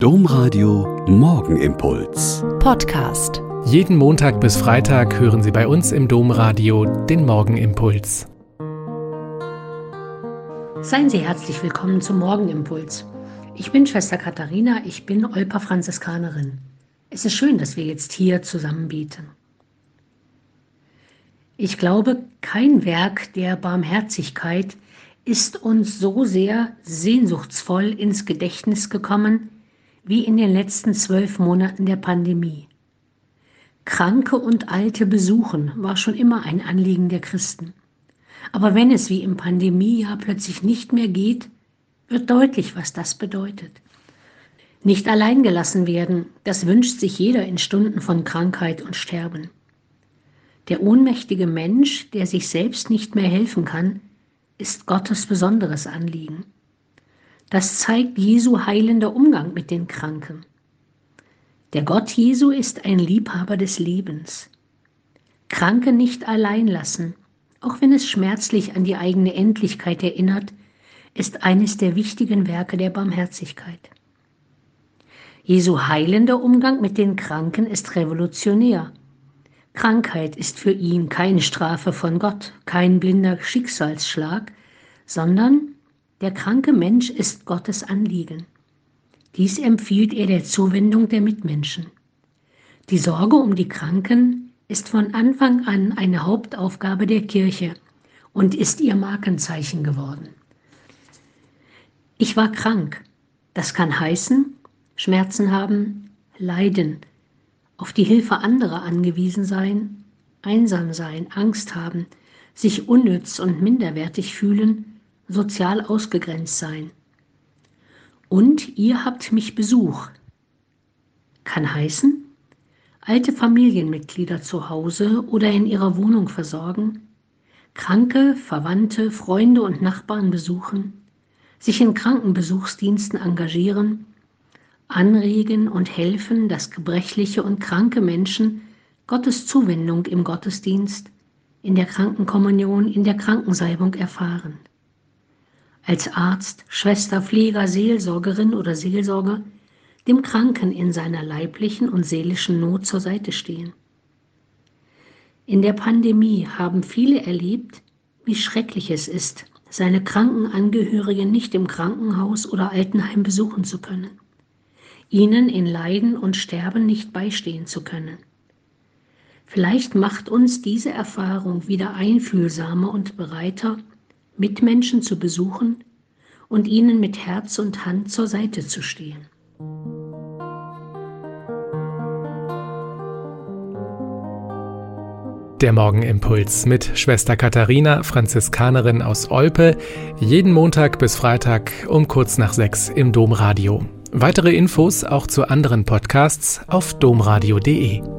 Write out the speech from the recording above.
Domradio Morgenimpuls. Podcast. Jeden Montag bis Freitag hören Sie bei uns im Domradio den Morgenimpuls. Seien Sie herzlich willkommen zum Morgenimpuls. Ich bin Schwester Katharina, ich bin Olper Franziskanerin. Es ist schön, dass wir jetzt hier zusammen beten. Ich glaube, kein Werk der Barmherzigkeit ist uns so sehr sehnsuchtsvoll ins Gedächtnis gekommen wie in den letzten zwölf Monaten der Pandemie. Kranke und Alte besuchen war schon immer ein Anliegen der Christen. Aber wenn es wie im Pandemiejahr plötzlich nicht mehr geht, wird deutlich, was das bedeutet. Nicht allein gelassen werden, das wünscht sich jeder in Stunden von Krankheit und Sterben. Der ohnmächtige Mensch, der sich selbst nicht mehr helfen kann, ist Gottes besonderes Anliegen. Das zeigt Jesu heilender Umgang mit den Kranken. Der Gott Jesu ist ein Liebhaber des Lebens. Kranke nicht allein lassen, auch wenn es schmerzlich an die eigene Endlichkeit erinnert, ist eines der wichtigen Werke der Barmherzigkeit. Jesu heilender Umgang mit den Kranken ist revolutionär. Krankheit ist für ihn keine Strafe von Gott, kein blinder Schicksalsschlag, sondern der kranke Mensch ist Gottes Anliegen. Dies empfiehlt er der Zuwendung der Mitmenschen. Die Sorge um die Kranken ist von Anfang an eine Hauptaufgabe der Kirche und ist ihr Markenzeichen geworden. Ich war krank. Das kann heißen, Schmerzen haben, leiden, auf die Hilfe anderer angewiesen sein, einsam sein, Angst haben, sich unnütz und minderwertig fühlen sozial ausgegrenzt sein. Und ihr habt mich Besuch. Kann heißen, alte Familienmitglieder zu Hause oder in ihrer Wohnung versorgen, Kranke, Verwandte, Freunde und Nachbarn besuchen, sich in Krankenbesuchsdiensten engagieren, anregen und helfen, dass gebrechliche und kranke Menschen Gottes Zuwendung im Gottesdienst, in der Krankenkommunion, in der Krankensalbung erfahren als Arzt, Schwester, Pfleger, Seelsorgerin oder Seelsorger dem Kranken in seiner leiblichen und seelischen Not zur Seite stehen. In der Pandemie haben viele erlebt, wie schrecklich es ist, seine kranken Angehörigen nicht im Krankenhaus oder Altenheim besuchen zu können, ihnen in Leiden und Sterben nicht beistehen zu können. Vielleicht macht uns diese Erfahrung wieder einfühlsamer und bereiter, Mitmenschen zu besuchen und ihnen mit Herz und Hand zur Seite zu stehen. Der Morgenimpuls mit Schwester Katharina, Franziskanerin aus Olpe, jeden Montag bis Freitag um kurz nach sechs im Domradio. Weitere Infos auch zu anderen Podcasts auf domradio.de.